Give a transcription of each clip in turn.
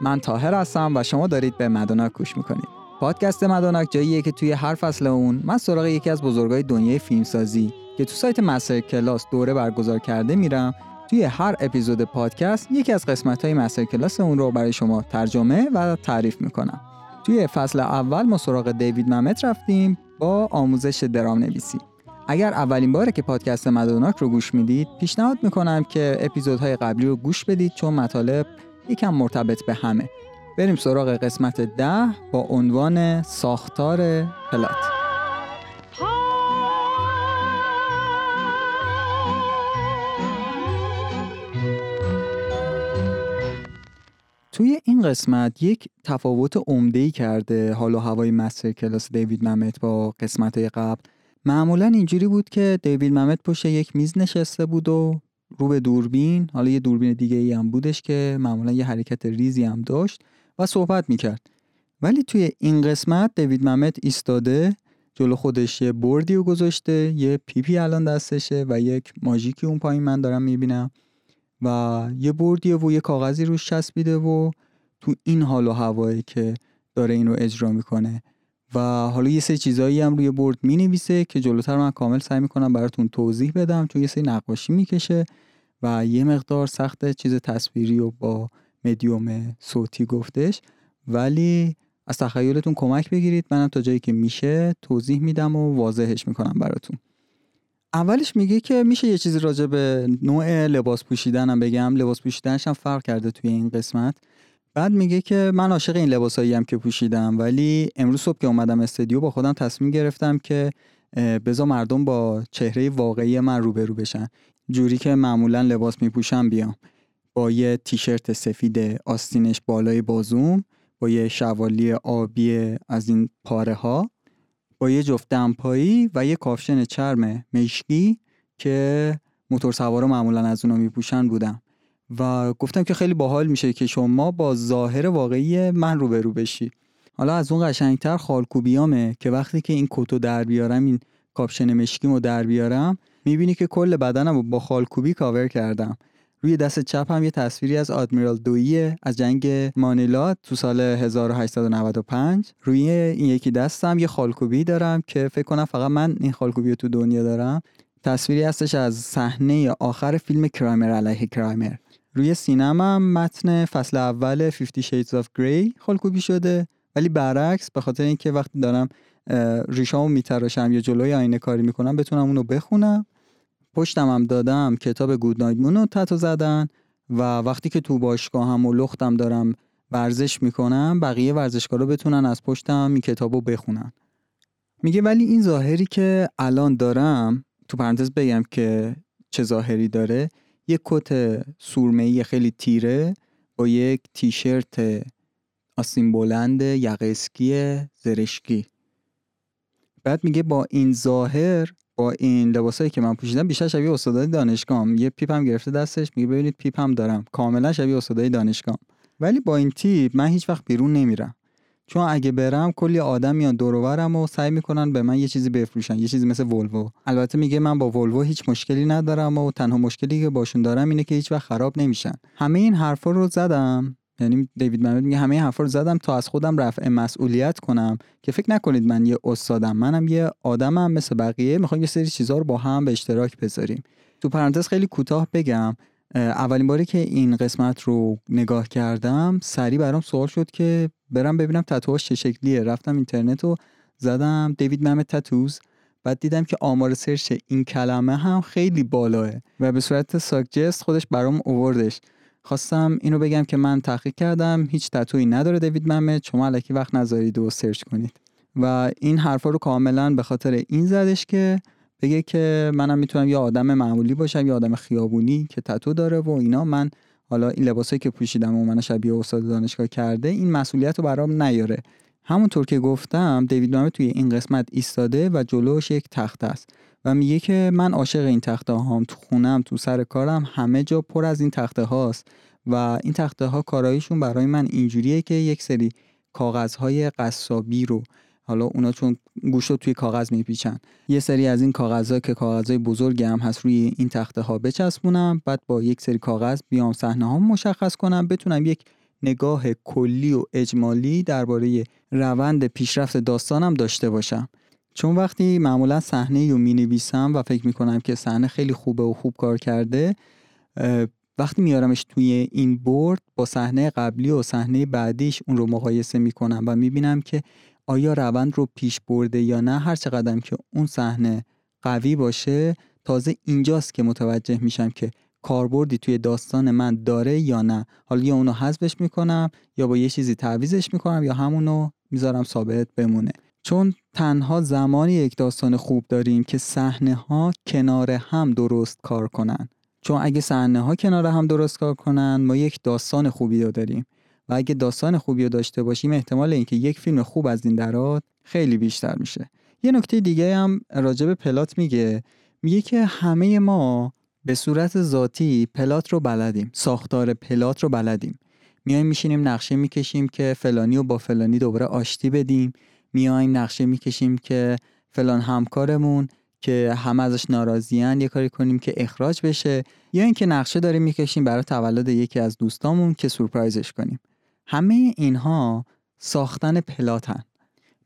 من تاهر هستم و شما دارید به مدوناک گوش می‌کنید. پادکست مدوناک جاییه که توی هر فصل اون من سراغ یکی از بزرگای دنیای فیلمسازی که تو سایت مستر کلاس دوره برگزار کرده میرم. توی هر اپیزود پادکست یکی از قسمت های مستر کلاس اون رو برای شما ترجمه و تعریف می‌کنم. توی فصل اول ما سراغ دیوید ممت رفتیم با آموزش درام نویسی اگر اولین باره که پادکست مدوناک رو گوش می‌دید پیشنهاد می‌کنم که اپیزودهای قبلی رو گوش بدید چون مطالب یکم مرتبط به همه. بریم سراغ قسمت ده با عنوان ساختار پلات. توی این قسمت یک تفاوت عمده کرده حال و هوای مستر کلاس دیوید ممت با قسمت قبل. معمولا اینجوری بود که دیوید ممت پشت یک میز نشسته بود و رو به دوربین حالا یه دوربین دیگه ای هم بودش که معمولا یه حرکت ریزی هم داشت و صحبت می‌کرد. ولی توی این قسمت دیوید ممت ایستاده جلو خودش یه بردی رو گذاشته یه پیپی الان دستشه و یک ماژیکی اون پایین من دارم می‌بینم و یه بردیه و یه کاغذی روش چسبیده و تو این حال و هوایی که داره این رو اجرا می‌کنه. و حالا یه سری چیزایی هم روی برد می نویسه که جلوتر من کامل سعی می‌کنم براتون توضیح بدم چون یه سری نقاشی می‌کشه و یه مقدار سخت چیز تصویری و با مدیوم صوتی گفتش. ولی از تخیلتون کمک بگیرید. منم تا جایی که میشه توضیح میدم و واضحش می‌کنم براتون. اولش میگه که میشه یه چیزی راجع به نوع لباس پوشیدنم بگم. لباس پوشیدنش هم فرق کرده توی این قسمت. بعد میگه که من عاشق این لباسایی هم که پوشیدم ولی امروز صبح که اومدم استودیو با خودم تصمیم گرفتم که بزا مردم با چهره واقعی من روبرو بشن. جوری که معمولا لباس میپوشم بیام. با یه تیشرت سفید آستینش بالای بازوم با یه شوالی آبی از این پاره ها با یه جفت دمپایی و یه کافشن چرم مشکی که موتور سوارا معمولا از اونو میپوشن بودم. و گفتم که خیلی باحال میشه که شما با ظاهر واقعی من روبرو بشی. حالا از اون قشنگتر خالکوبیامه که وقتی که این کتو در بیارم این کاپشن مشکیمو در بیارم می‌بینی که کل بدنم رو با خالکوبی کاور کردم. روی دست چپ هم یه تصویری از Admiral Dewey از جنگ مانیلا تو سال 1895 روی این یکی دستم یه خالکوبی دارم که فکر کنم فقط من این خالکوبی رو تو دنیا دارم. تصویری هستش از صحنه آخر فیلم کرایمر علیه کرایمر. روی سینه‌م هم متن فصل اول 50 Shades of Grey خالکوبی شده ولی برعکس به خاطر اینکه وقتی دارم ریشامو میتراشم یا جلوی آینه کاری می‌کنم بتونم اونو بخونم. پشتم هم دادم کتاب گود نایت مون رو تتو زدن و وقتی که تو باشگاه هم و لختم دارم ورزش می‌کنم بقیه ورزشکارا بتونن از پشتم این کتابو بخونن. میگه ولی این ظاهری که الان دارم تو پرانتز بگم که چه ظاهری داره یک کت سورمه‌ای خیلی تیره با یک تیشرت آسین بلند یقه زرشکی. بعد میگه با این ظاهر با این لباسایی که من پوشیدم بیشتر شبیه استادای دانشگاهم. یه پیپم گرفته دستش میگه ببینید پیپم دارم. کاملا شبیه استادای دانشگاه ولی با این تیپ من هیچ وقت بیرون نمیرم. چون اگه برم کلی آدم میان دور و سعی می‌کنن به من یه چیزی بفروشن یه چیزی مثل ولوو. البته میگه من با ولوو هیچ مشکلی ندارم و تنها مشکلی که باشون دارم اینه که هیچ وقت خراب نمیشن. همه این حرفا رو زدم. یعنی دیوید محمد میگه همه حرفا رو زدم تا از خودم رفع مسئولیت کنم که فکر نکنید من یه استادم منم یه آدمم مثل بقیه. می‌خوام یه سری چیزها رو با هم به اشتراک بذاریم. تو پرانتز خیلی کوتاه بگم. اولین باری که این قسمت رو نگاه کردم سریع برام سوال شد که برم ببینم تتوهاش چه شکلیه. رفتم اینترنت رو زدم دیوید ممت tattoos. بعد دیدم که آمار search این کلمه هم خیلی بالاه و به صورت suggest خودش برام اووردش. خواستم اینو بگم که من تحقیق کردم هیچ تتویی نداره دیوید ممت شما الکی وقت نذارید و search کنید. و این حرفا رو کاملا به خاطر این زدش که بگه که منم می‌تونم یه آدم معمولی باشم یه آدم خیابونی که تتو داره و اینا. من حالا این لباسایی که پوشیدم و من شبیه استاد دانشگاه کرده این مسئولیت رو برام نیاره. همونطور که گفتم دیوید محمد توی این قسمت ایستاده و جلوش یک تخت است و میگه که من عاشق این تخته هام. تو خونم تو سر کارم همه جا پر از این تخته هاست و این تخته ها کارایشون برای من اینجوریه که یک سری کاغذهای قصابی رو حالا اونا چون گوشت رو توی کاغذ میپیچن. یه سری از این کاغذها که کاغذهای بزرگی هم هست روی این تخته ها بچسبونم بعد با یک سری کاغذ بیام صحنه ها مشخص کنم بتونم یک نگاه کلی و اجمالی درباره روند پیشرفت داستانم داشته باشم. چون وقتی معمولا صحنه رو می نویسم و فکر می کنم که صحنه خیلی خوبه و خوب کار کرده وقتی میارمش توی این برد با صحنه قبلی و صحنه بعدیش اون رو مقایسه می‌کنم و می‌بینم که آیا روند رو پیش برده یا نه؟ هر چقدر که اون صحنه قوی باشه تازه اینجاست که متوجه میشم که کاربردی توی داستان من داره یا نه. حالا یا اونو حذفش می‌کنم یا با یه چیزی تعویزش می‌کنم یا همونو می‌ذارم ثابت بمونه. چون تنها زمانی یک داستان خوب داریم که صحنه ها کنار هم درست کار کنن. چون اگه صحنه ها کنار هم درست کار کنن ما یک داستان خوبی رو داریم. و اگه داستان خوبی رو داشته باشیم احتمال اینکه یک فیلم خوب از این درات خیلی بیشتر میشه. یه نکته دیگه هم راجب پلات میگه. میگه که همه ما به صورت ذاتی پلات رو بلدیم ساختار پلات رو بلدیم. میایم میشینیم نقشه می‌کشیم که فلانی و با فلانی دوباره آشتی بدیم. میایم نقشه می‌کشیم که فلان همکارمون که همه ازش ناراضیان یه کاری کنیم که اخراج بشه. یا اینکه نقشه داریم می‌کشیم برای تولد یکی از دوستامون که سورپرایزش کنیم. همه اینها ساختن پلاتن.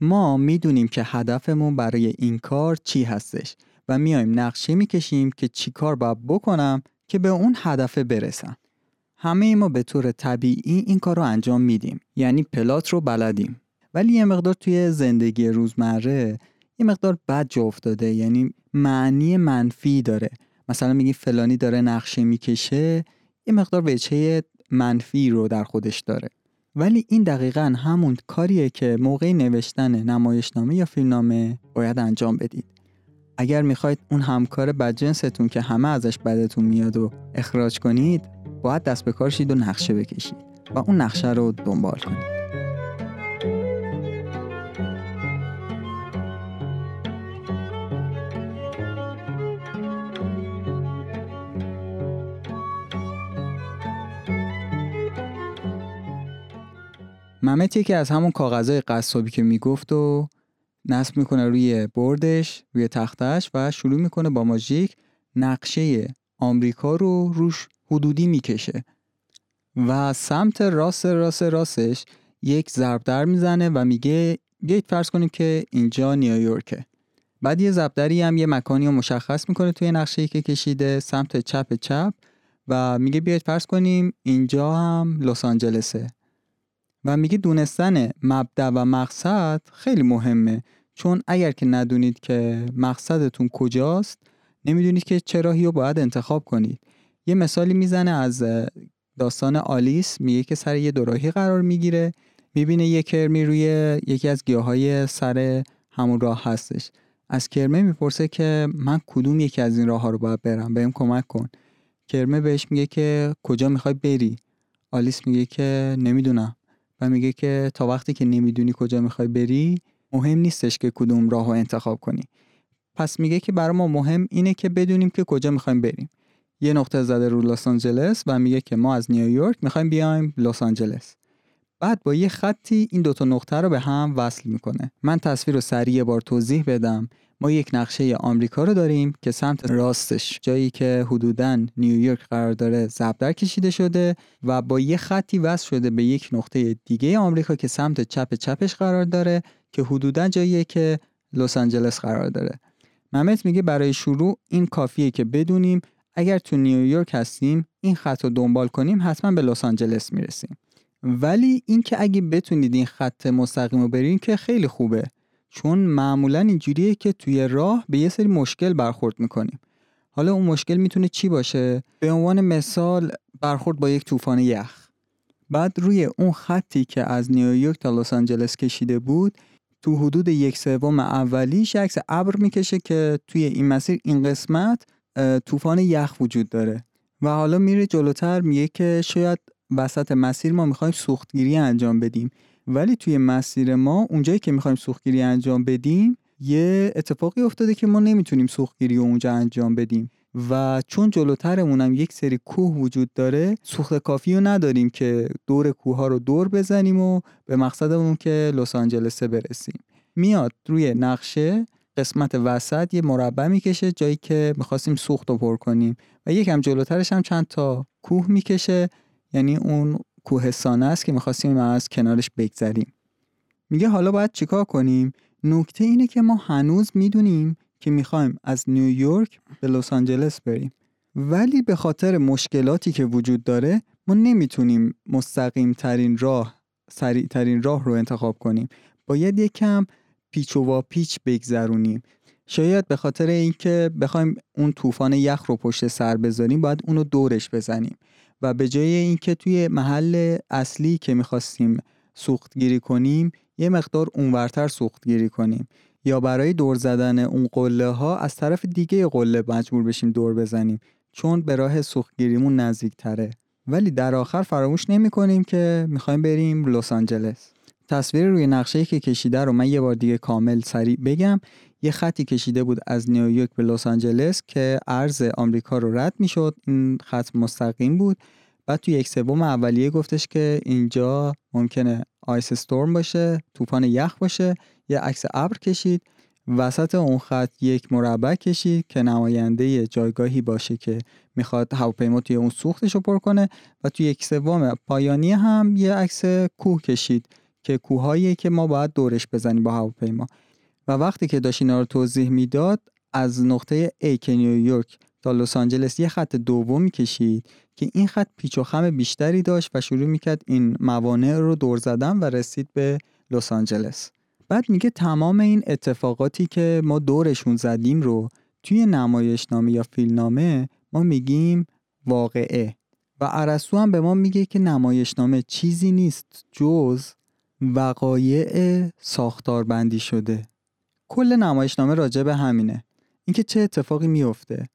ما می‌دونیم که هدفمون برای این کار چی هستش و میایم نقشه می‌کشیم که چی کار باید بکنم که به اون هدف برسم. همه ما به طور طبیعی این کار رو انجام میدیم یعنی پلات رو بلدیم. ولی یه مقدار توی زندگی روزمره یه مقدار بد جا افتاده یعنی معنی منفی داره. مثلا میگی فلانی داره نقشه می‌کشه یه مقدار وجهه منفی رو در خودش داره. ولی این دقیقا همون کاریه که موقع نوشتن نمایشنامه یا فیلمنامه باید انجام بدید. اگر می‌خواید اون همکار بدجنستون که همه ازش بدتون میاد و اخراج کنید باید دست به کار شید و نقشه بکشید و اون نقشه رو دنبال کنید. ممت یکی از همون کاغذهای قصابی که می‌گفت و نصب می‌کنه روی بردش روی تختش و شروع می‌کنه با ماژیک نقشه آمریکا رو روش حدودی می‌کشه. و سمت راست راست راستش یک ضرب در می‌زنه و میگه بیایید فرض کنیم که اینجا نیویورکه. بعد یه ضربدری هم یه مکانی رو مشخص می‌کنه توی نقشه که کشیده سمت چپ چپ و میگه بیایید فرض کنیم اینجا هم لس آنجلسه. و میگه دونستن مبدع و مقصد خیلی مهمه. چون اگر که ندونید که مقصدتون کجاست نمی‌دونید که چه راهی رو باید انتخاب کنید. یه مثالی می‌زنه از داستان آلیس. میگه که سر یه دوراهی قرار می‌گیره. می‌بینه یه کرمی روی یکی از گیاهای سر همون راه هستش. از کرمه می‌پرسه که من کدوم یکی از این راه ها رو باید برم؟ بهم کمک کن. کرمه بهش میگه که کجا می‌خوای بری؟ آلیس میگه که نمی‌دونم. میگه که تا وقتی که نمی‌دونی کجا می‌خوای بری مهم نیستش که کدوم راه رو انتخاب کنی. پس میگه که برای ما مهم اینه که بدونیم که کجا می‌خوایم بریم. یه نقطه زده رو لس آنجلس و میگه که ما از نیویورک می‌خوایم بیایم لس آنجلس. بعد با یه خطی این دوتا نقطه رو به هم وصل می‌کنه. من تصویر رو سریع بار توضیح بدم. ما یک نقشه آمریکا رو داریم که سمت راستش جایی که حدودا نیویورک قرار داره زبدر کشیده شده و با یه خطی وصل شده به یک نقطه دیگه آمریکا که سمت چپ چپش قرار داره که حدودا جاییه که لس آنجلس قرار داره. ممت میگه برای شروع این کافیه که بدونیم اگر تو نیویورک هستیم این خط رو دنبال کنیم حتما به لس آنجلس می‌رسیم. ولی اینکه اگه بتونید این خط مستقیم رو برین که خیلی خوبه. چون معمولا اینجوریه که توی راه به یه سری مشکل برخورد می‌کنیم. حالا اون مشکل می‌تونه چی باشه؟ به عنوان مثال برخورد با یک طوفان یخ. بعد روی اون خطی که از نیویورک تا لس آنجلس کشیده بود تو حدود یک سوم اولیش عکس ابر می‌کشه که توی این مسیر این قسمت طوفان یخ وجود داره. و حالا میره جلوتر میگه که شاید وسط مسیر ما می‌خوایم سوختگیری انجام بدیم. ولی توی مسیر ما اونجایی که می‌خوایم سوختگیری انجام بدیم یه اتفاقی افتاده که ما نمی‌تونیم سوختگیری اونجا انجام بدیم. و چون جلوترمون هم یک سری کوه وجود داره سوخت کافی رو نداریم که دور کوه ها رو دور بزنیم و به مقصدمون که لس آنجلس برسیم. میاد روی نقشه قسمت وسط یه مربع می‌کشه جایی که می‌خواستیم سوخت رو پر کنیم. و یکم جلوترش هم چند تا کوه می‌کشه یعنی اون کوهستانه است که می‌خواستیم از کنارش بگذریم. میگه حالا باید چیکار کنیم؟ نکته اینه که ما هنوز می‌دونیم که می‌خوایم از نیویورک به لس آنجلس بریم. ولی به خاطر مشکلاتی که وجود داره ما نمی‌تونیم مستقیم ترین راه سریع ترین راه رو انتخاب کنیم. باید یکم پیچ و پیچ بگذرونیم. شاید به خاطر اینکه بخوایم اون طوفان یخ رو پشت سر بذاریم باید اونو دورش بزنیم. و به جای اینکه توی محل اصلی که می‌خواستیم سوختگیری کنیم یه مقدار اونورتر سوختگیری کنیم. یا برای دور زدن اون قله ها از طرف دیگه قله مجبور بشیم دور بزنیم چون به راه سوختگیریمون نزدیک تره ولی در آخر فراموش نمی کنیم که می‌خوایم بریم لس آنجلس. تصویر روی نقشه که کشیده رو من یه بار دیگه کامل سریع بگم. یه خطی کشیده بود از نیویورک به لس آنجلس که ارز آمریکا رو رد می‌شد. این خط مستقیم بود. بعد تو یک سوم اولیه گفتش که اینجا ممکنه آیس استورم باشه طوفان یخ باشه یه عکس ابر کشید. وسط اون خط یک مربع کشید که نماینده جایگاهی باشه که می‌خواد هواپیما توی اون سوختش رو پر کنه. و توی یک سوم پایانی هم یه عکس کوه کشید که کوههایی که ما باید دورش بزنیم با هواپیما. و وقتی که داشت اینا رو توضیح می‌داد از نقطه A که نیویورک تا لس آنجلس یه خط دومی کشید که این خط پیچ و خم بیشتری داشت و شروع می‌کرد این موانع رو دور زدن و رسید به لس آنجلس. بعد میگه تمام این اتفاقاتی که ما دورشون زدیم رو توی نمایشنامه یا فیلمنامه ما میگیم واقعه. و عرسو هم به ما میگه که نمایشنامه چیزی نیست جز وقایع ساختار بندی شده. کل نمایشنامه راجع به همینه. اینکه چه اتفاقی میفته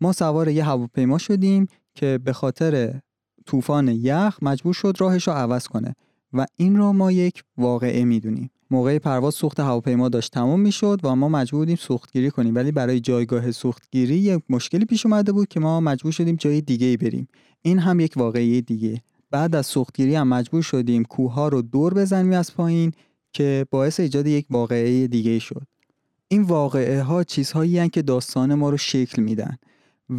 ما سوار یه هواپیما شدیم که به خاطر طوفان یخ مجبور شد راهش رو عوض کنه و این رو ما یک واقعه می‌دونیم. موقع پرواز سوخت هواپیما داشت تمام می‌شد و ما مجبور بودیم سوختگیری کنیم. ولی برای جایگاه سوختگیری یک مشکلی پیش اومده بود که ما مجبور شدیم جای دیگه ای بریم. این هم یک واقعی دیگه. بعد از سوختگیری هم مجبور شدیم کوه رو دور بزنیم از پایین که باعث ایجاد یک واقعه دیگه شد. این واقعه ها چیزهایی که داستان ما رو شکل میدن.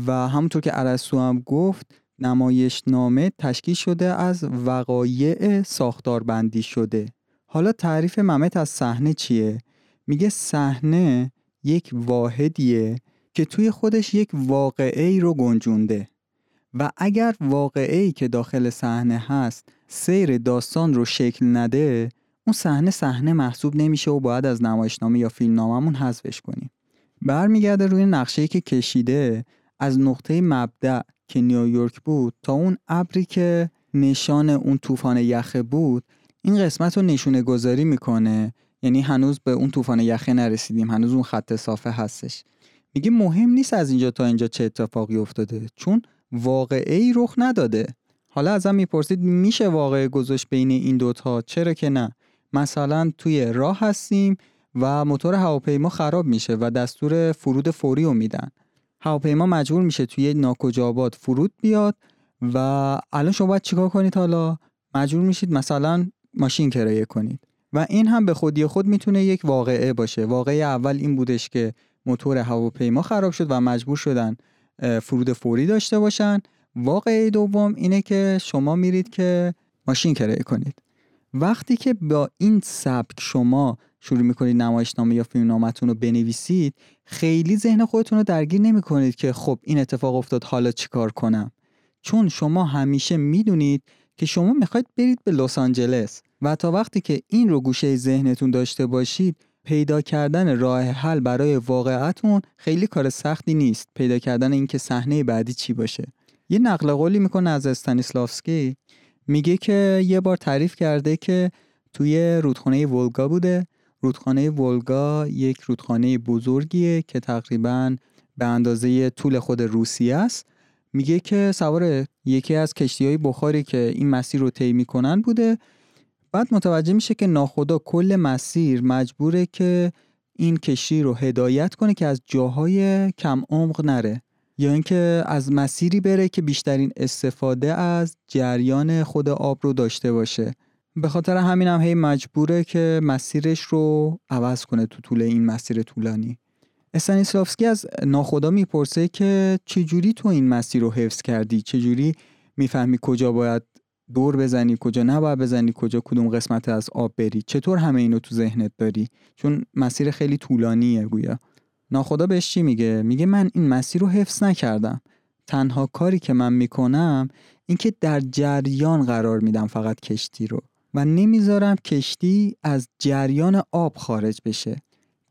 و همونطور که عرسو هم گفت نمایش نامه تشکیل شده از وقایع ساختار بندی شده. حالا تعریف ممت از صحنه چیه؟ میگه صحنه یک واحدیه که توی خودش یک واقعه ای رو گنجونده. و اگر واقعه ای که داخل صحنه هست سیر داستان رو شکل نده اون صحنه صحنه محسوب نمیشه و باید از نمایشنامه یا فیلمنامهمون حذفش کنیم. برمیگرده روی نقشه که کشیده از نقطه مبدع که نیویورک بود تا اون ابری که نشان اون طوفان یخه بود این قسمت رو نشونه گذاری می‌کنه. یعنی هنوز به اون طوفان یخه نرسیدیم هنوز اون خط صافه هستش. میگه مهم نیست از اینجا تا اینجا چه اتفاقی افتاده چون واقعه ای رخ نداده. حالا ازم می‌پرسید میشه واقعه گذاشت بین این دوتا؟ چرا که نه. مثلا توی راه هستیم و موتور هواپیما خراب میشه و دستور فرود فوری رو میدن. هواپیما مجبور میشه توی ناکجابات فرود بیاد و الان شما باید چیکار کنید حالا؟ مجبور میشید مثلا ماشین کرایه کنید. و این هم به خودی خود می‌تونه یک واقعه باشه. واقعه اول این بودش که موتور هواپیما خراب شد و مجبور شدن فرود فوری داشته باشن. واقعه دوم اینه که شما میرید که ماشین کرایه کنید. وقتی که با این سبک شما شروع می‌کنید نمایشنامه یا فیلمنامهتون رو بنویسید خیلی ذهن خودتون رو درگیر نمی‌کنید که خب این اتفاق افتاد حالا چیکار کنم؟ چون شما همیشه می‌دونید که شما می‌خواید برید به لس آنجلس و تا وقتی که این رو گوشه ذهنتون داشته باشید پیدا کردن راه حل برای واقعتون خیلی کار سختی نیست. پیدا کردن اینکه صحنه بعدی چی باشه؟ یه نقل قولی می‌کنه از استانیسلافسکی میگه که یه بار تعریف کرده که توی رودخانه ولگا بوده. رودخانه ولگا یک رودخانه بزرگیه که تقریبا به اندازه طول خود روسیه است. میگه که سوار یکی از کشتی های بخاری که این مسیر رو طی می‌کنن بوده. بعد متوجه میشه که ناخدا کل مسیر مجبوره که این کشتی رو هدایت کنه که از جاهای کم عمق نره. یا اینکه از مسیری بره که بیشترین استفاده از جریان خود آب رو داشته باشه. به خاطر همین هم هی مجبوره که مسیرش رو عوض کنه تو طول این مسیر طولانی. استانیسلافسکی از ناخدا می‌پرسه که چجوری تو این مسیر رو حفظ کردی؟ چجوری می‌فهمی کجا باید دور بزنی کجا نباید بزنی کجا کدوم قسمت از آب بری؟ چطور همه اینو تو ذهنت داری؟ چون مسیر خیلی طولانیه گویا. ناخدا بهش چی میگه؟ میگه من این مسیر رو حفظ نکردم. تنها کاری که من می‌کنم اینکه در جریان قرار میدم فقط کشتی رو و نمی‌ذارم کشتی از جریان آب خارج بشه.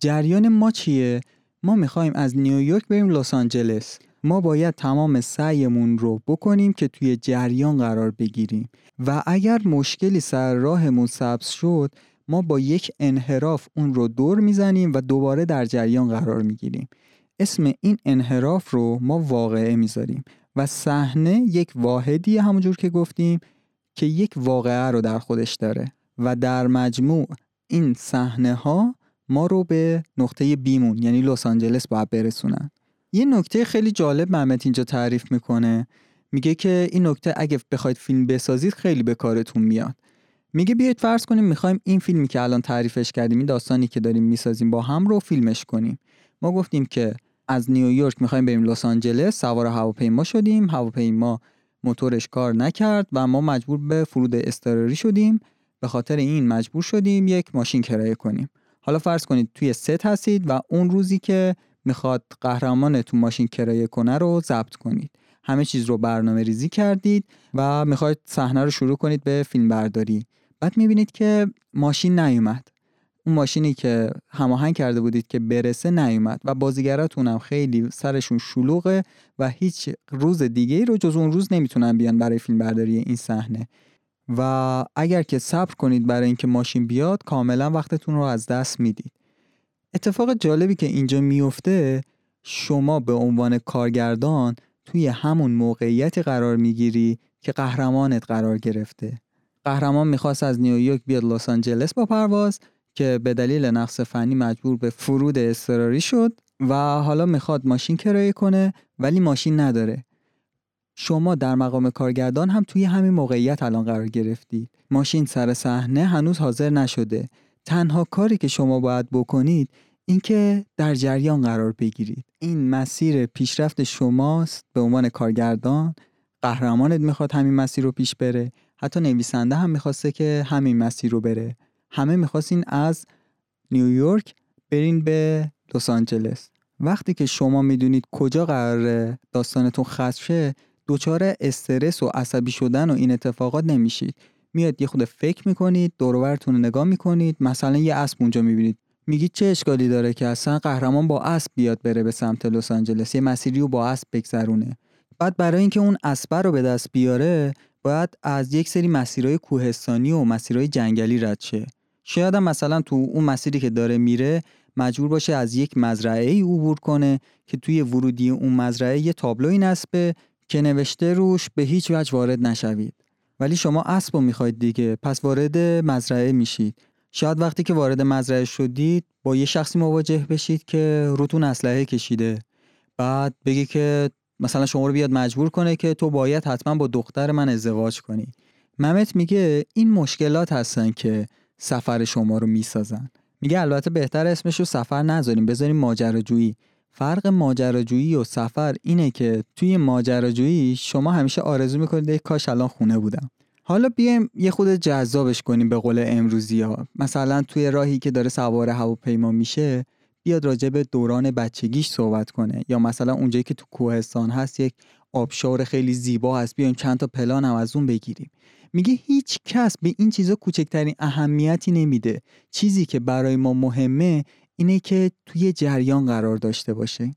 جریان ما چیه؟ ما می‌خوایم از نیویورک بریم لس آنجلس. ما باید تمام سعیمون رو بکنیم که توی جریان قرار بگیریم. و اگر مشکلی سر راهمون سبز شد ما با یک انحراف اون رو دور می‌زنیم و دوباره در جریان قرار می‌گیریم. اسم این انحراف رو ما واقعه می‌ذاریم و صحنه یک واحدی همونجور که گفتیم که یک واقعه رو در خودش داره و در مجموع این صحنه ها ما رو به نقطه بیمون یعنی لس آنجلس باید برسونن. یه نکته خیلی جالب محمد اینجا تعریف می‌کنه. میگه که این نکته اگه بخواید فیلم بسازید خیلی به کارتون میاد. میگه بیاید فرض کنیم می‌خوایم این فیلمی که الان تعریفش کردیم این داستانی که داریم می‌سازیم با هم رو فیلمش کنیم. ما گفتیم که از نیویورک می‌خوایم بریم لس آنجلس سوار هواپیما شدیم. هواپیما موتورش کار نکرد و ما مجبور به فرود اضطراری شدیم. به خاطر این مجبور شدیم یک ماشین کرایه کنیم. حالا فرض کنید توی ست هستید و اون روزی که می‌خواد قهرمانتون ماشین کرایه کنه رو ضبط کنید. همه چیز رو برنامه ریزی کردید و می‌خواید صحنه رو شروع کنید به فیلم برداری بعد می‌بینید که ماشین نیومد. اون ماشینی که هماهنگ کرده بودید که برسه نیومد و بازیگراتون هم خیلی سرشون شلوغه و هیچ روز دیگه ای رو جز اون روز نمی‌تونن بیان برای فیلم برداری این صحنه. و اگر که صبر کنید برای اینکه ماشین بیاد کاملا وقتتون رو از دست می‌دید. اتفاق جالبی که اینجا میفته شما به عنوان کارگردان توی همون موقعیتی قرار می‌گیری که قهرمانت قرار گرفته. قهرمان می‌خواست از نیویورک بیاد لس آنجلس با پرواز که به دلیل نقص فنی مجبور به فرود اضطراری شد و حالا می‌خواد ماشین کرایه کنه ولی ماشین نداره. شما در مقام کارگردان هم توی همین موقعیت الان قرار گرفتید. ماشین سر صحنه هنوز حاضر نشده. تنها کاری که شما باید بکنید اینکه در جریان قرار بگیرید. این مسیر پیشرفت شماست. به عنوان کارگردان قهرمانت می‌خواد همین مسیر رو پیش بره. حتی نویسنده هم می‌خواسته که همین مسیر رو بره. همه می‌خواستین از نیویورک برین به لس آنجلس. وقتی که شما می‌دونید کجا قرار داستانتون ختم شه دچار استرس و عصبی شدن و این اتفاقات نمیشید. میاد یه خود فکر می‌کنید دورورتون رو نگاه می‌کنید مثلا یه اسب اونجا می‌بینید. میگید چه اشکالی داره که اصلا قهرمان با اسب بیاد بره به سمت لس آنجلس؟ یه مسیری رو با اسب بگذرونه. بعد برای اینکه اون اسب رو به دست بیاره باید از یک سری مسیرهای کوهستانی و مسیرهای جنگلی رد شه. شاید مثلا تو اون مسیری که داره میره مجبور باشه از یک مزرعه ای عبور کنه که توی ورودی اون مزرعه یه تابلوی نصبه که نوشته روش به هیچ وجه وارد نشوید. ولی شما اسب رو می‌خواید دیگه پس وارد مزرعه میشید. شاید وقتی که وارد مزرعه شدید با یه شخصی مواجه بشید که روتون اسلحه کشیده. بعد بگی که مثلا شما رو بیاد مجبور کنه که تو باید حتما با دختر من ازدواج کنی. ممت میگه این مشکلات هستن که سفر شما رو می‌سازن. میگه البته بهتر اسمش رو سفر نذاریم بذاریم ماجراجویی. فرق ماجراجویی و سفر اینه که توی ماجراجویی شما همیشه آرزو می‌کنید کاش الان خونه بودم. حالا بیایم یه خود جذابش کنیم به قول امروزی ها مثلا توی راهی که داره سوار هواپیما میشه بیاد راجع به دوران بچگیش صحبت کنه. یا مثلا اونجایی که تو کوهستان هست یک آبشار خیلی زیبا هست بیایم چند تا پلان هم از اون بگیریم. میگه هیچ کس به این چیزا کوچکترین اهمیتی نمیده. چیزی که برای ما مهمه اینه که توی جریان قرار داشته باشه.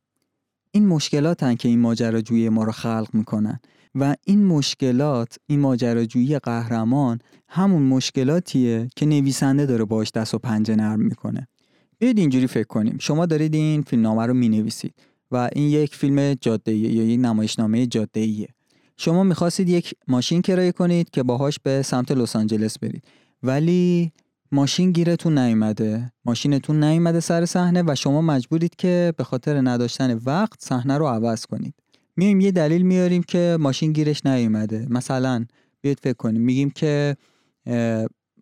این مشکلاتن که این ماجراجویی ما رو خلق می‌کنن. و این مشکلات این ماجراجویی قهرمان همون مشکلاتیه که نویسنده داره باش دست و پنجه نرم می‌کنه. بیاید اینجوری فکر کنیم. شما دارید این فیلمنامه رو می‌نویسید و این یک فیلم جاده یا یک نمایشنامه جاده شما می‌خواستید یک ماشین کرایه کنید که باهاش به سمت لس آنجلس برید. ولی ماشین گیرتون نیومده. ماشینتون نیومده سر صحنه و شما مجبورید که به خاطر نداشتن وقت صحنه رو عوض کنید. میایم یه دلیل میاریم که ماشین گیرش نیومده. مثلا بیاید فکر کنیم. میگیم که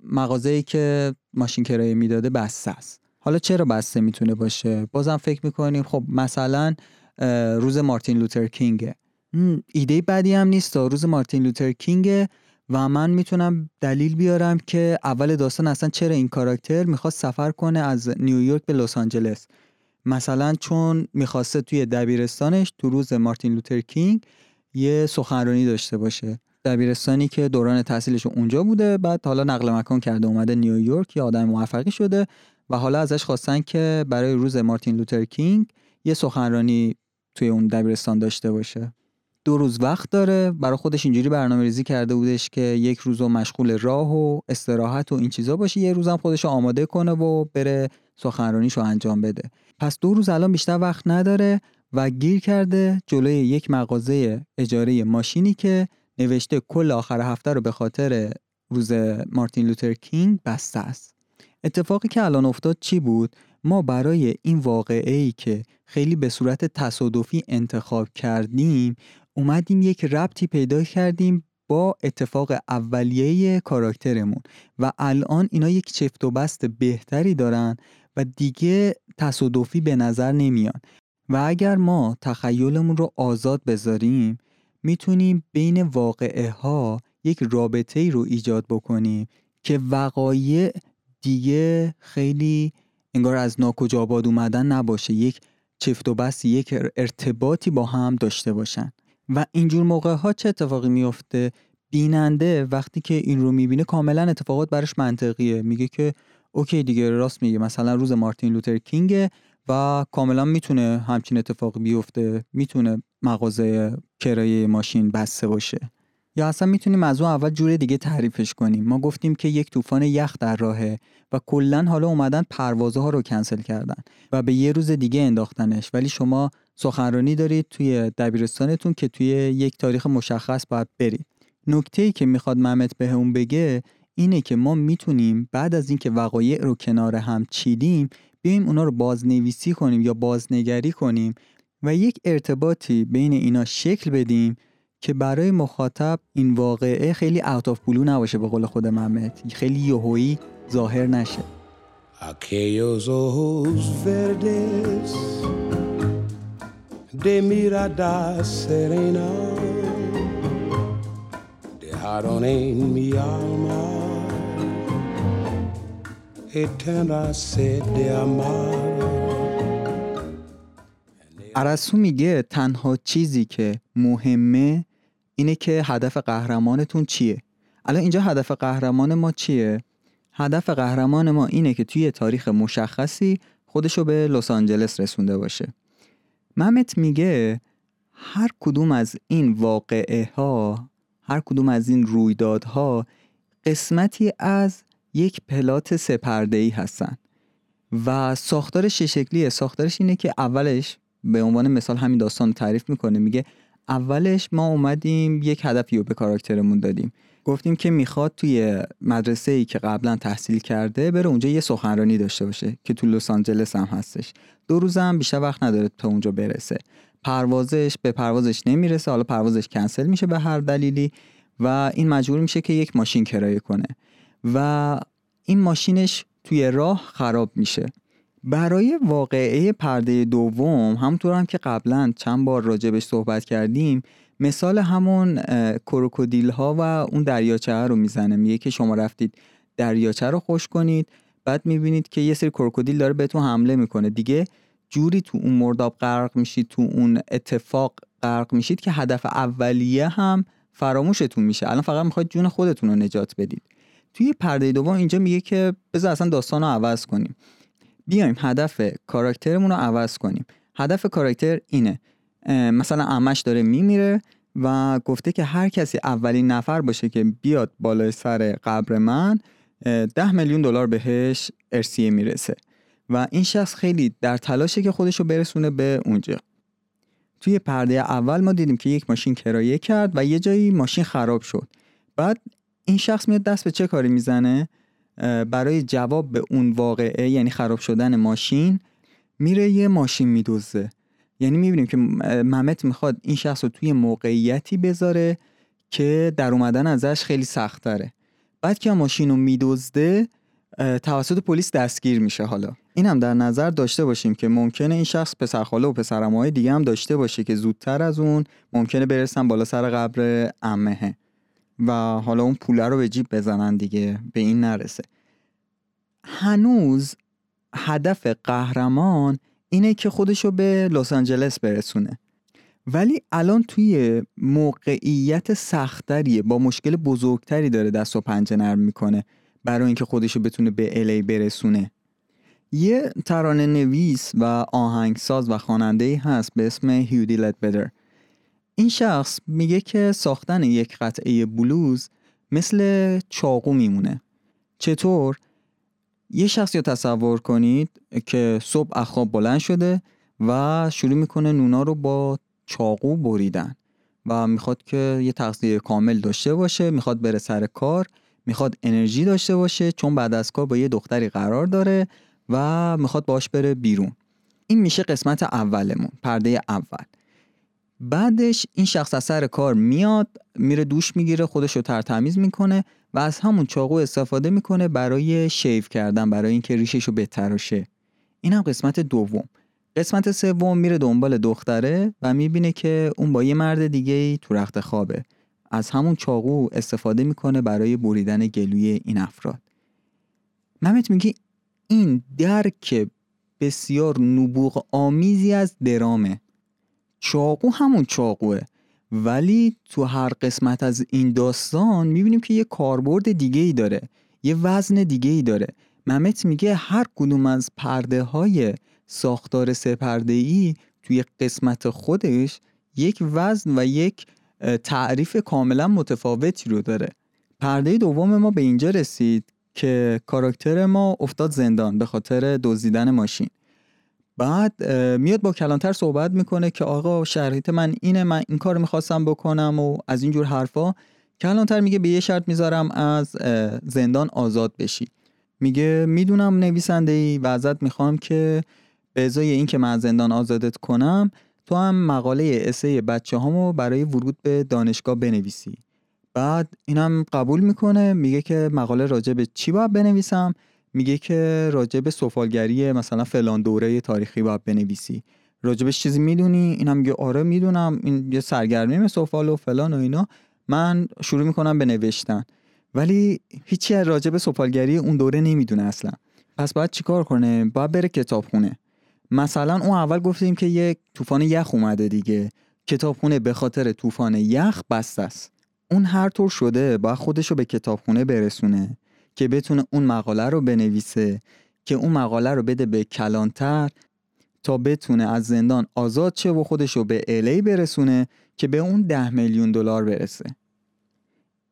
مغازه‌ای که ماشین کرایه می‌داده بسته است. حالا چرا بسته می‌تونه باشه؟ بازم فکر می‌کنیم خب مثلا روز مارتین لوتر کینگه ایده بدی هم نیست روز مارتین لوتر کینگه و من می‌تونم دلیل بیارم که اول داستان اصلا چرا این کاراکتر می‌خواست سفر کنه از نیویورک به لس آنجلس. مثلا چون می‌خواسته توی دبیرستانش تو روز مارتین لوتر کینگ یه سخنرانی داشته باشه. دبیرستانی که دوران تحصیلش اونجا بوده بعد حالا نقل مکان کرده اومده نیویورک یه آدم موفقی شده. و حالا ازش خواستن که برای روز مارتین لوتر کینگ یه سخنرانی توی اون دبیرستان داشته باشه. دو روز وقت داره. برای خودش اینجوری برنامه ریزی کرده بودش که یک روز مشغول راه و استراحت و این چیزا باشه. یه روزم خودش آماده کنه و بره سخنرانیش رو انجام بده. پس دو روز الان بیشتر وقت نداره و گیر کرده جلوی یک مغازه اجاره ماشینی که نوشته کل آخر هفته رو به خاطر روز مارتین لوتر کینگ بسته است. اتفاقی که الان افتاد چی بود؟ ما برای این واقعه ای که خیلی به صورت تصادفی انتخاب کردیم اومدیم یک ربطی پیدا کردیم با اتفاق اولیه کاراکترمون و الان اینا یک چفت و بست بهتری دارن و دیگه تصادفی به نظر نمیان. و اگر ما تخیلمون رو آزاد بذاریم می‌تونیم بین واقعه ها یک رابطه ای رو ایجاد بکنیم که وقایع دیگه خیلی انگار از ناکجا آباد اومدن نباشه. یک چفت و بست یک ارتباطی با هم داشته باشن. و اینجور موقع ها چه اتفاقی میفته بیننده وقتی که این رو می‌بینه کاملا اتفاقات براش منطقیه. میگه که اوکی دیگه راست میگه. مثلا روز مارتین لوتر کینگه و کاملا می‌تونه همچین اتفاقی بیفته. می‌تونه مغازه کرایه ماشین بسته باشه. یا اصلا می‌تونیم از اون اول جور دیگه تعریفش کنیم؟ ما گفتیم که یک طوفان یخ در راهه و کلا حالا اومدن پروازه ها رو کنسل کردن و به یه روز دیگه انداختنش. ولی شما سخنرانی دارید توی دبیرستانتون که توی یک تاریخ مشخص باید برید. نکته ای که می‌خواد محمد بهمون بگه اینه که ما می‌تونیم بعد از اینکه وقایع رو کنار هم چیدیم بیایم اونا رو بازنویسی کنیم یا بازنگری کنیم و یک ارتباطی بین اینا شکل بدیم که برای مخاطب این واقعه خیلی اوت آف بلو نباشه به قول خود محمد. خیلی یهویی ظاهر نشه. Aquellos ojos verdes de mirada serena dejaron en mi alma eterna sed de amar. عرسو میگه تنها چیزی که مهمه اینه که هدف قهرمانتون چیه؟ الان اینجا هدف قهرمان ما چیه؟ هدف قهرمان ما اینه که توی تاریخ مشخصی خودشو به لس آنجلس رسونده باشه. ممت میگه هر کدوم از این واقعه ها هر کدوم از این رویدادها قسمتی از یک پلات سپرده ای هستن. و ساختارش شکلیه ساختارش اینه که اولش به عنوان مثال همین داستان تعریف می‌کنه. میگه اولش ما اومدیم یک هدفی رو به کاراکترمون دادیم. گفتیم که می‌خواد توی مدرسه ای که قبلا تحصیل کرده بره اونجا یه سخنرانی داشته باشه که تو لس آنجلس هم هستش. دو روز هم بیشتر وقت نداره تا اونجا برسه. پروازش به پروازش نمی‌رسه حالا پروازش کنسل میشه به هر دلیلی و این مجبور میشه که یک ماشین کرایه کنه. و این ماشینش توی راه خراب میشه. برای واقعه پرده دوم همونطور هم که قبلا چند بار راجبش صحبت کردیم مثال همون کروکودیل ها و اون دریاچه رو می‌زنه. میگه که شما رفتید دریاچه رو خوش کنید بعد می‌بینید که یه سری کروکودیل داره بهتون حمله می‌کنه. دیگه جوری تو اون مرداب غرق میشید تو اون اتفاق غرق میشید که هدف اولیه هم فراموشتون میشه. الان فقط می‌خواید جون خودتون رو نجات بدید. توی پرده دوم اینجا میگه که بذار اصلا داستان رو عوض کنیم. بیایم هدف کاراکترمون رو عوض کنیم. هدف کاراکتر اینه. مثلا امش داره میمیره و گفته که هر کسی اولین نفر باشه که بیاد بالای سر قبر من ده میلیون دلار بهش ارسیه می‌رسه. و این شخص خیلی در تلاشه که خودش رو برسونه به اونجا. توی پرده اول ما دیدیم که یک ماشین کرایه کرد و یه جایی ماشین خراب شد. بعد این شخص میاد دست به چه کاری می‌زنه؟ برای جواب به اون واقعه یعنی خراب شدن ماشین میره یه ماشین میدوزه. یعنی می‌بینیم که ممت می‌خواد این شخص رو توی موقعیتی بذاره که در اومدن ازش خیلی سخت تره بعد که ماشین رو میدزده توسط پلیس دستگیر میشه حالا. این هم در نظر داشته باشیم که ممکنه این شخص پسرخاله و پسرمای دیگه هم داشته باشه که زودتر از اون ممکنه برسن بالا سر قبر امهه و حالا اون پوله رو به جیب بزنن دیگه به این نرسه. هنوز هدف قهرمان اینه که خودشو به لس آنجلس برسونه. ولی الان توی موقعیت سختریه با مشکل بزرگتری داره دست و پنجه نرم می‌کنه برای اینکه خودشو بتونه به الی برسونه. یه ترانه نویس و آهنگساز و خواننده ای هست به اسم هیودی بدر این شخص میگه که ساختن یک قطعه بلوز مثل چاقو میمونه. چطور؟ یه شخصی رو تصور کنید که صبح اخواب بلند شده و شروع می‌کنه نونا رو با چاقو بریدن و می‌خواد که یه تغذیه کامل داشته باشه می‌خواد بره سر کار می‌خواد انرژی داشته باشه چون بعد از کار با یه دختری قرار داره و می‌خواد باش بره بیرون. این میشه قسمت اولمون پرده اول. بعدش این شخص از سر کار میاد میره دوش می‌گیره خودش رو ترتمیز می‌کنه و از همون چاقو استفاده می‌کنه برای شیف کردن برای اینکه ریشش رو بتراشه این هم قسمت دوم. قسمت سوم میره دنبال دختره و می‌بینه که اون با یه مرد دیگه ای تو رخت خوابه. از همون چاقو استفاده می‌کنه برای بریدن گلوی این افراد. ممت میگه این درک بسیار نبوغ آمیزی از درامه. چاقو همون چاقوه. ولی تو هر قسمت از این داستان می‌بینیم که یه کاربرد دیگه ای داره یه وزن دیگه ای داره. ممت میگه هر کدوم از پرده های ساختار سپرده ای توی قسمت خودش یک وزن و یک تعریف کاملا متفاوتی رو داره. پرده دوم ما به اینجا رسید که کاراکتر ما افتاد زندان به خاطر دزدیدن ماشین. بعد میاد با کلانتر صحبت می‌کنه که آقا شرایط من اینه من این کار می‌خواستم بکنم و از اینجور حرفا. کلانتر میگه به یه شرط می‌ذارم از زندان آزاد بشی. میگه می‌دونم نویسنده ای و ازت می‌خوام که به ازای این که من زندان آزادت کنم تو هم مقاله اسه بچه هامو برای ورود به دانشگاه بنویسی. بعد اینم قبول می‌کنه میگه که مقاله راجع به چی باید بنویسم؟ میگه که راجع به سفالگری مثلا فلان دوره تاریخی باید بنویسی. راجبش چیزی می‌دونی؟ اینم میگه آره می‌دونم. این یه سرگرمی سفال و فلان و اینا. من شروع می‌کنم به نوشتن. ولی هیچی از راجع به سفالگری اون دوره نمی‌دونه اصلا. پس باید چیکار کنه؟ باید بره کتابخونه. مثلا اون اول گفتیم که یک طوفان یخ اومده دیگه. کتابخونه به خاطر طوفان یخ بسته است. اون هر طور شده باید خودشو به کتابخونه برسونه. که بتونه اون مقاله رو بنویسه که اون مقاله رو بده به کلانتر تا بتونه از زندان آزاد شه و خودش رو به الی برسونه که به اون ده میلیون دلار برسه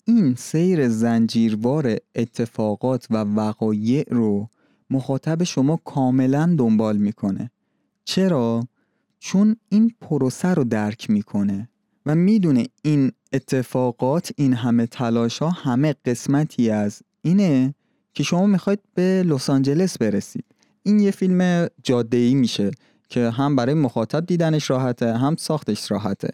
این سیر زنجیروار اتفاقات و وقایع رو مخاطب شما کاملا دنبال می‌کنه چرا؟ چون این پروسه رو درک می‌کنه و می‌دونه این اتفاقات این همه تلاش ها همه قسمتی از اینه که شما می‌خواید به لس آنجلس برسید. این یه فیلم جاده ای میشه که هم برای مخاطب دیدنش راحته هم ساختش راحته.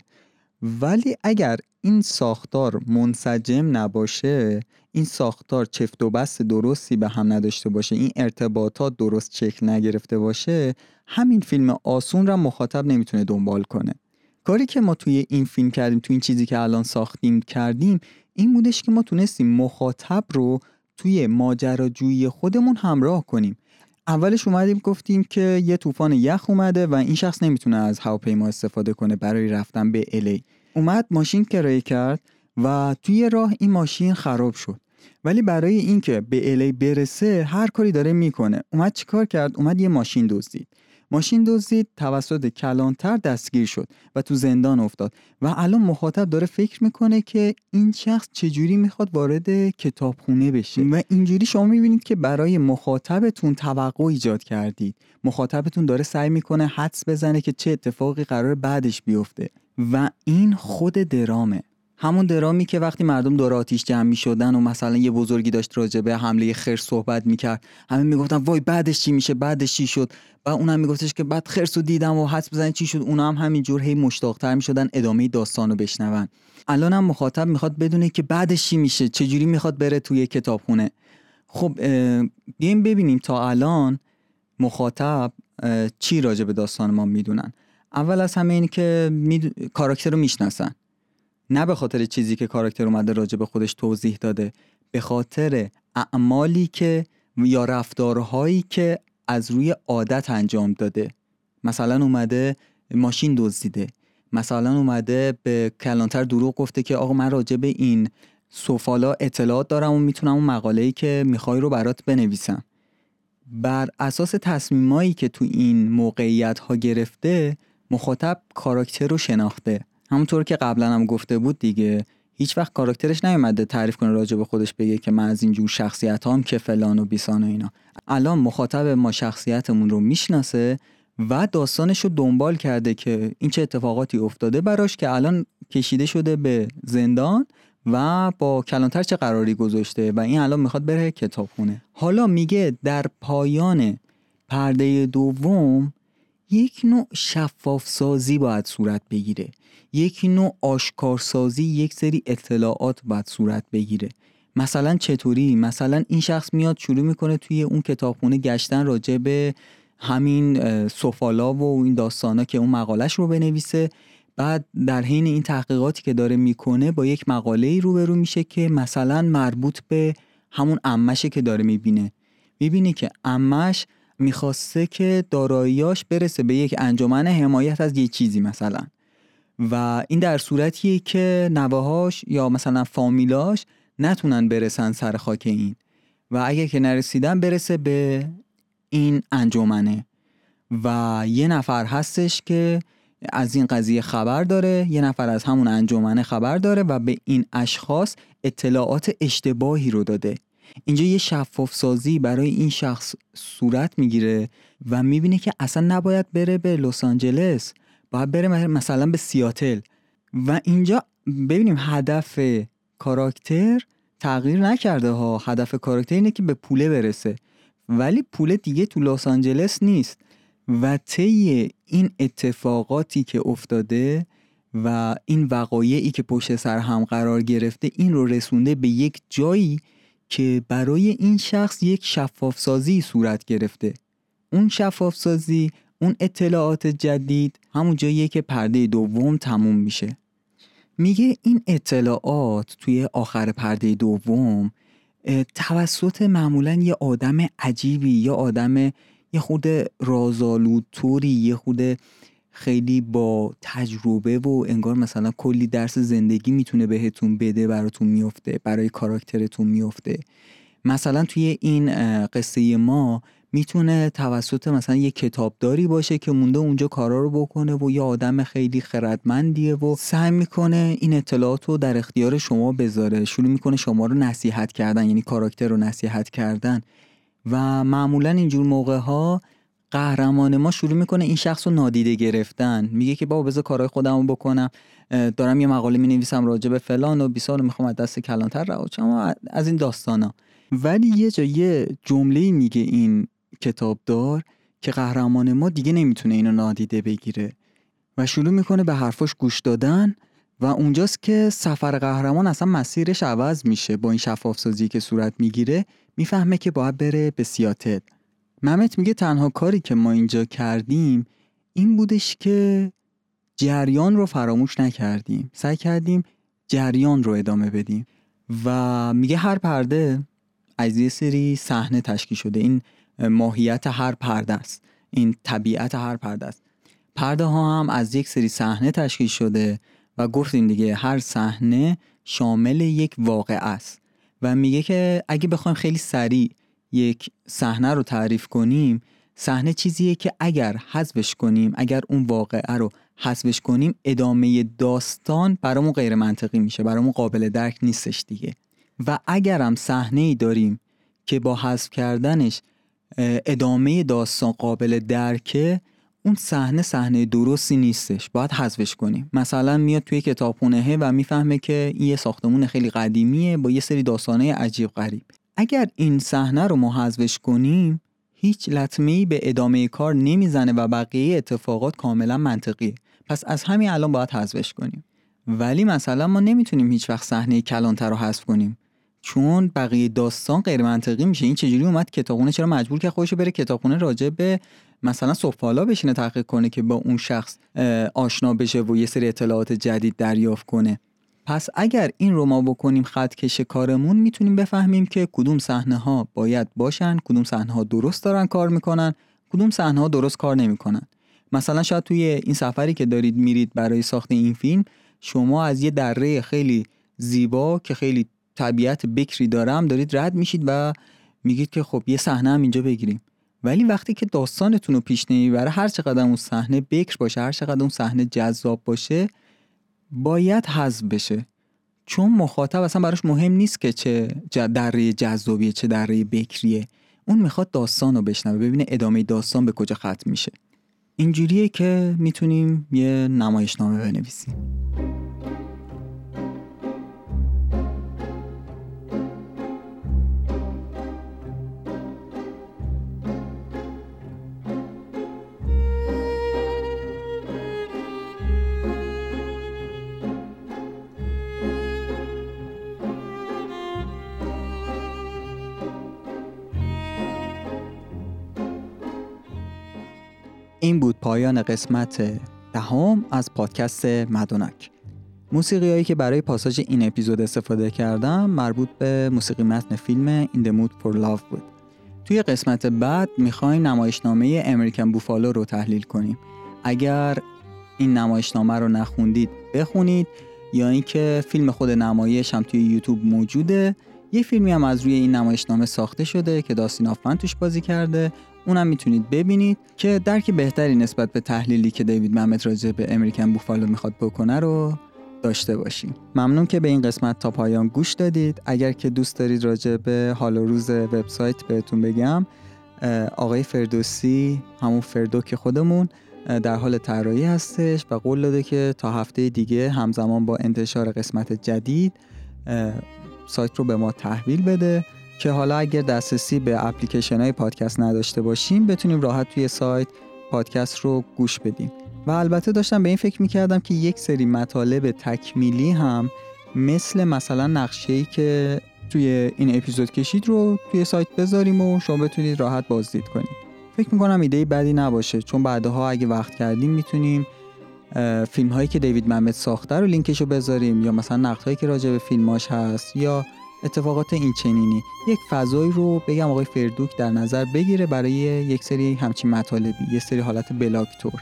ولی اگر این ساختار منسجم نباشه این ساختار چفت و بست درستی به هم نداشته باشه این ارتباطات درست شکل نگرفته باشه همین فیلم آسون را مخاطب نمی‌تونه دنبال کنه. کاری که ما توی این فیلم کردیم توی این چیزی که الان ساختیم کردیم این بودش که ما تونستیم مخاطب رو توی ماجراجویی خودمون همراه کنیم. اولش اومدیم گفتیم که یه طوفان یخ اومده و این شخص نمی‌تونه از هواپیما استفاده کنه برای رفتن به الی اومد ماشین کرایه کرد و توی راه این ماشین خراب شد. ولی برای اینکه به الی برسه هر کاری داره می‌کنه. اومد چیکار کرد؟ اومد یه ماشین دزدید. ماشین دزدید توسط کلانتر دستگیر شد و تو زندان افتاد و الان مخاطب داره فکر می‌کنه که این شخص چجوری می‌خواد وارد کتابخونه بشه. و اینجوری شما می‌بینید که برای مخاطبتون توقع ایجاد کردید. مخاطبتون داره سعی می‌کنه حدس بزنه که چه اتفاقی قرار بعدش بیفته. و این خود درامه. همون درامی که وقتی مردم دور آتیش جمع می شدن و مثلا یه بزرگی داشت راجع به حمله خرس صحبت می‌کرد همه می‌گفتن وای بعدش چی میشه بعدش چی شد؟ و اونم میگفتش که بعد خرس رو دیدم و حدس بزنید چی شد؟ اونا هم همینجور هی مشتاقتر می‌شدن ادامه داستان رو بشنون. الان هم مخاطب می‌خواد بدونه که بعدش چی میشه چجوری می‌خواد بره توی کتابخونه. خب بیایم ببینیم تا الان مخاطب چی راجع به داستان ما می‌دونن. اول از همه این که کاراکتر رو می‌شناسن. نه به خاطر چیزی که کاراکتر اومده راجع به خودش توضیح داده به خاطر اعمالی که یا رفتارهایی که از روی عادت انجام داده. مثلا اومده ماشین دزدیده. مثلا اومده به کلانتر دروغ گفته که آقا من راجع به این سوفالا اطلاعات دارم و می‌تونم اون مقاله‌ای که می‌خوای رو برات بنویسم. بر اساس تصمیمایی که تو این موقعیت ها گرفته مخاطب کاراکتر رو شناخته. همونطور که قبلا هم گفته بود دیگه هیچ وقت کاراکترش نیومده تعریف کنه راجع به خودش بگه که من از اینجور شخصیت هم که فلان و بیسان و اینا. الان مخاطب ما شخصیتمون رو می‌شناسه و داستانش رو دنبال کرده که این چه اتفاقاتی افتاده براش که الان کشیده شده به زندان و با کلانتر چه قراری گذاشته و این الان می‌خواد بره کتابخونه حالا میگه در پایان پرده دوم یک نوع شفاف سازی باید صورت بگیره. یک نوع آشکارسازی یک سری اطلاعات باید صورت بگیره. مثلا چطوری؟ مثلا این شخص میاد شروع می‌کنه توی اون کتابخونه گشتن راجع به همین سفالا و این داستانا که اون مقالش رو بنویسه. بعد در حین این تحقیقاتی که داره می‌کنه با یک مقاله ای روبرو میشه که مثلا مربوط به همون امشه که داره می‌بینه. می‌بینه که امش می‌خواسته که داراییاش برسه به یک انجمن حمایت از یه چیزی مثلا. و این در صورتیه که نواهاش یا مثلا فامیلاش نتونن برسن سر خاک این. و اگه که نرسیدن برسه به این انجمنه. و یه نفر هستش که از این قضیه خبر داره یه نفر از همون انجمنه خبر داره و به این اشخاص اطلاعات اشتباهی رو داده. اینجا یه شفاف سازی برای این شخص صورت می‌گیره و می‌بینه که اصلا نباید بره به لس آنجلس. باید بره مثلا به سیاتل. و اینجا ببینیم هدف کاراکتر تغییر نکرده ها. هدف کاراکتر اینه که به پوله برسه. ولی پول دیگه تو لس آنجلس نیست. و طی این اتفاقاتی که افتاده و این وقایعی که پشت سر هم قرار گرفته این رو رسونده به یک جایی که برای این شخص یک شفاف سازی صورت گرفته. اون شفاف سازی اون اطلاعات جدید همون جاییه که پرده دوم تموم میشه. میگه این اطلاعات توی آخر پرده دوم توسط معمولا یه آدم عجیبی یا آدم یه خود رازالودطوری یه خود خیلی با تجربه و انگار مثلا کلی درس زندگی می‌تونه بهتون بده براتون میفته برای کاراکترتون میفته. مثلا توی این قصه ما می‌تونه توسط مثلا یه کتابداری باشه که مونده اونجا کارا رو بکنه و یه آدم خیلی خردمندیه و سعی می‌کنه این اطلاعات رو در اختیار شما بذاره. شروع می‌کنه شما رو نصیحت کردن یعنی کاراکتر رو نصیحت کردن. و معمولا اینجور موقع ها قهرمان ما شروع می‌کنه این شخص رو نادیده گرفتن. میگه که بابا بذار کارهای خودم رو بکنم دارم یه مقاله می نویسم راجع به فلان و بیسار می‌خوام از دست کلانتر رها از این داستانا. ولی یه جا یه جمله میگه این کتابدار که قهرمان ما دیگه نمی‌تونه اینو نادیده بگیره و شروع می‌کنه به حرفاش گوش دادن و اونجاست که سفر قهرمان اصلا مسیرش عوض میشه. با این شفاف سازی که صورت می‌گیره می‌فهمه که باید بره به سیاتل. ممت میگه تنها کاری که ما اینجا کردیم این بودش که جریان رو فراموش نکردیم. سعی کردیم جریان رو ادامه بدیم. و میگه هر پرده از یه سری صحنه تشکیل شده. این ماهیت هر پرده است. این طبیعت هر پرده است. پرده ها هم از یک سری صحنه تشکیل شده و گفتیم دیگه هر صحنه شامل یک واقع است. و میگه که اگه بخوایم خیلی سریع یک صحنه رو تعریف کنیم صحنه چیزیه که اگر حذفش کنیم اگر اون واقعه رو حذفش کنیم ادامه داستان برامون غیر منطقی میشه برامون قابل درک نیستش دیگه. و اگرم صحنه ای داریم که با حذف کردنش ادامه داستان قابل درکه اون صحنه صحنه درستی نیستش. باید حذفش کنیم. مثلا میاد توی کتابخونه و می‌فهمه که این یه ساختمون خیلی قدیمیه با یه سری داستانه عجیب غریب. اگر این صحنه رو ما حذفش کنیم هیچ لطمه به ادامه کار نمی‌زنه و بقیه اتفاقات کاملا منطقی پس از همین الان باید حذفش کنیم. ولی مثلا ما نمی‌تونیم هیچ وقت صحنه کلانتر رو حذف کنیم. چون بقیه داستان غیر منطقی میشه. این چجوری اومد کتابخونه؟ چرا مجبور که خودشو بره کتابخونه راجع به مثلا سفالا بشینه تحقیق کنه که با اون شخص آشنا بشه و یه سری اطلاعات جدید دریافت کنه؟ پس اگر این رو ما بکنیم خط کش کارمون می‌تونیم بفهمیم که کدوم صحنه ها باید باشن کدوم صحنه ها درست دارن کار می‌کنن کدوم صحنه ها درست کار نمی‌کنن. مثلا شاید توی این سفری که دارید میرید برای ساخت این فیلم شما از یه دره خیلی زیبا که خیلی طبیعت بکری دارم دارید رد میشید و میگید که خب یه صحنه هم اینجا بگیریم. ولی وقتی که داستانتون رو پیش نمی‌بره هر چقدر اون صحنه بکر باشه هر چقدر اون صحنه جذاب باشه باید حذف بشه. چون مخاطب اصلا براش مهم نیست که چه دره جذابیه چه دره بکریه. اون می‌خواد داستان رو بشنوه ببینه ادامه داستان به کجا ختم میشه. اینجوریه که می‌تونیم یه نمایشنامه بنویسیم. این بود پایان قسمت دهم از پادکست مدونک موسیقی هایی که برای پاساژ این اپیزود استفاده کردم مربوط به موسیقی متن فیلم In the Mood for Love بود. توی قسمت بعد می‌خوایم نمایشنامه امریکن بوفالو رو تحلیل کنیم. اگر این نمایشنامه رو نخوندید بخونید یا اینکه فیلم خود نمایش هم توی یوتیوب موجوده یه فیلمی هم از روی این نمایشنامه ساخته شده که داستین آفمن توش بازی کرده اونم می‌تونید ببینید که درک بهتری نسبت به تحلیلی که دیوید محمد راجع به امریکن بوفالو می‌خواد بکنه رو داشته باشیم ممنون که به این قسمت تا پایان گوش دادید. اگر که دوست دارید راجع به حال و روز وبسایت بهتون بگم آقای فردوسی همون فردوک خودمون در حال طراحی هستش و قول داده که تا هفته دیگه همزمان با انتشار قسمت جدید سایت رو به ما تحویل بده. که حالا اگر دسترسی به اپلیکیشن های پادکست نداشته باشیم بتونیم راحت توی سایت پادکست رو گوش بدیم. و البته داشتم به این فکر می‌کردم که یک سری مطالب تکمیلی هم مثل مثلا نقشه که توی این اپیزود کشید رو توی سایت بذاریم و شما بتونید راحت بازدید کنید. فکر می‌کنم ایده بدی نباشه چون بعدها اگه وقت کردیم می‌تونیم فیلم هایی که دیوید محمد ساخته رو لینکش رو بذاریم یا مثلا نقد هایی که راجع به فیلماش هست یا اتفاقات این چنینی. یک فضایی رو بگم آقای فردوک در نظر بگیره برای یک سری همچین مطالبی یه سری حالت بلاک تور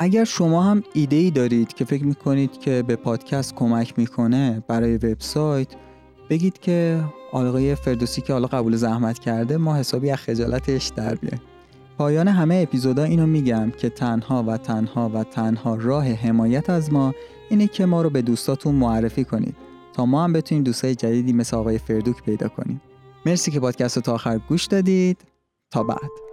اگر شما هم ایده ای دارید که فکر می‌کنید که به پادکست کمک می‌کنه برای وبسایت بگید که آقای فردوسی که حالا قبول زحمت کرده ما حسابی از خجالتش در بیایم پایان همه اپیزودا اینو میگم که تنها و تنها و تنها راه حمایت از ما اینه که ما رو به دوستاتون معرفی کنید. ما هم بتونیم دوستای جدیدی مثل آقای فردوک پیدا کنیم. مرسی که پادکست رو تا آخر گوش دادید. تا بعد.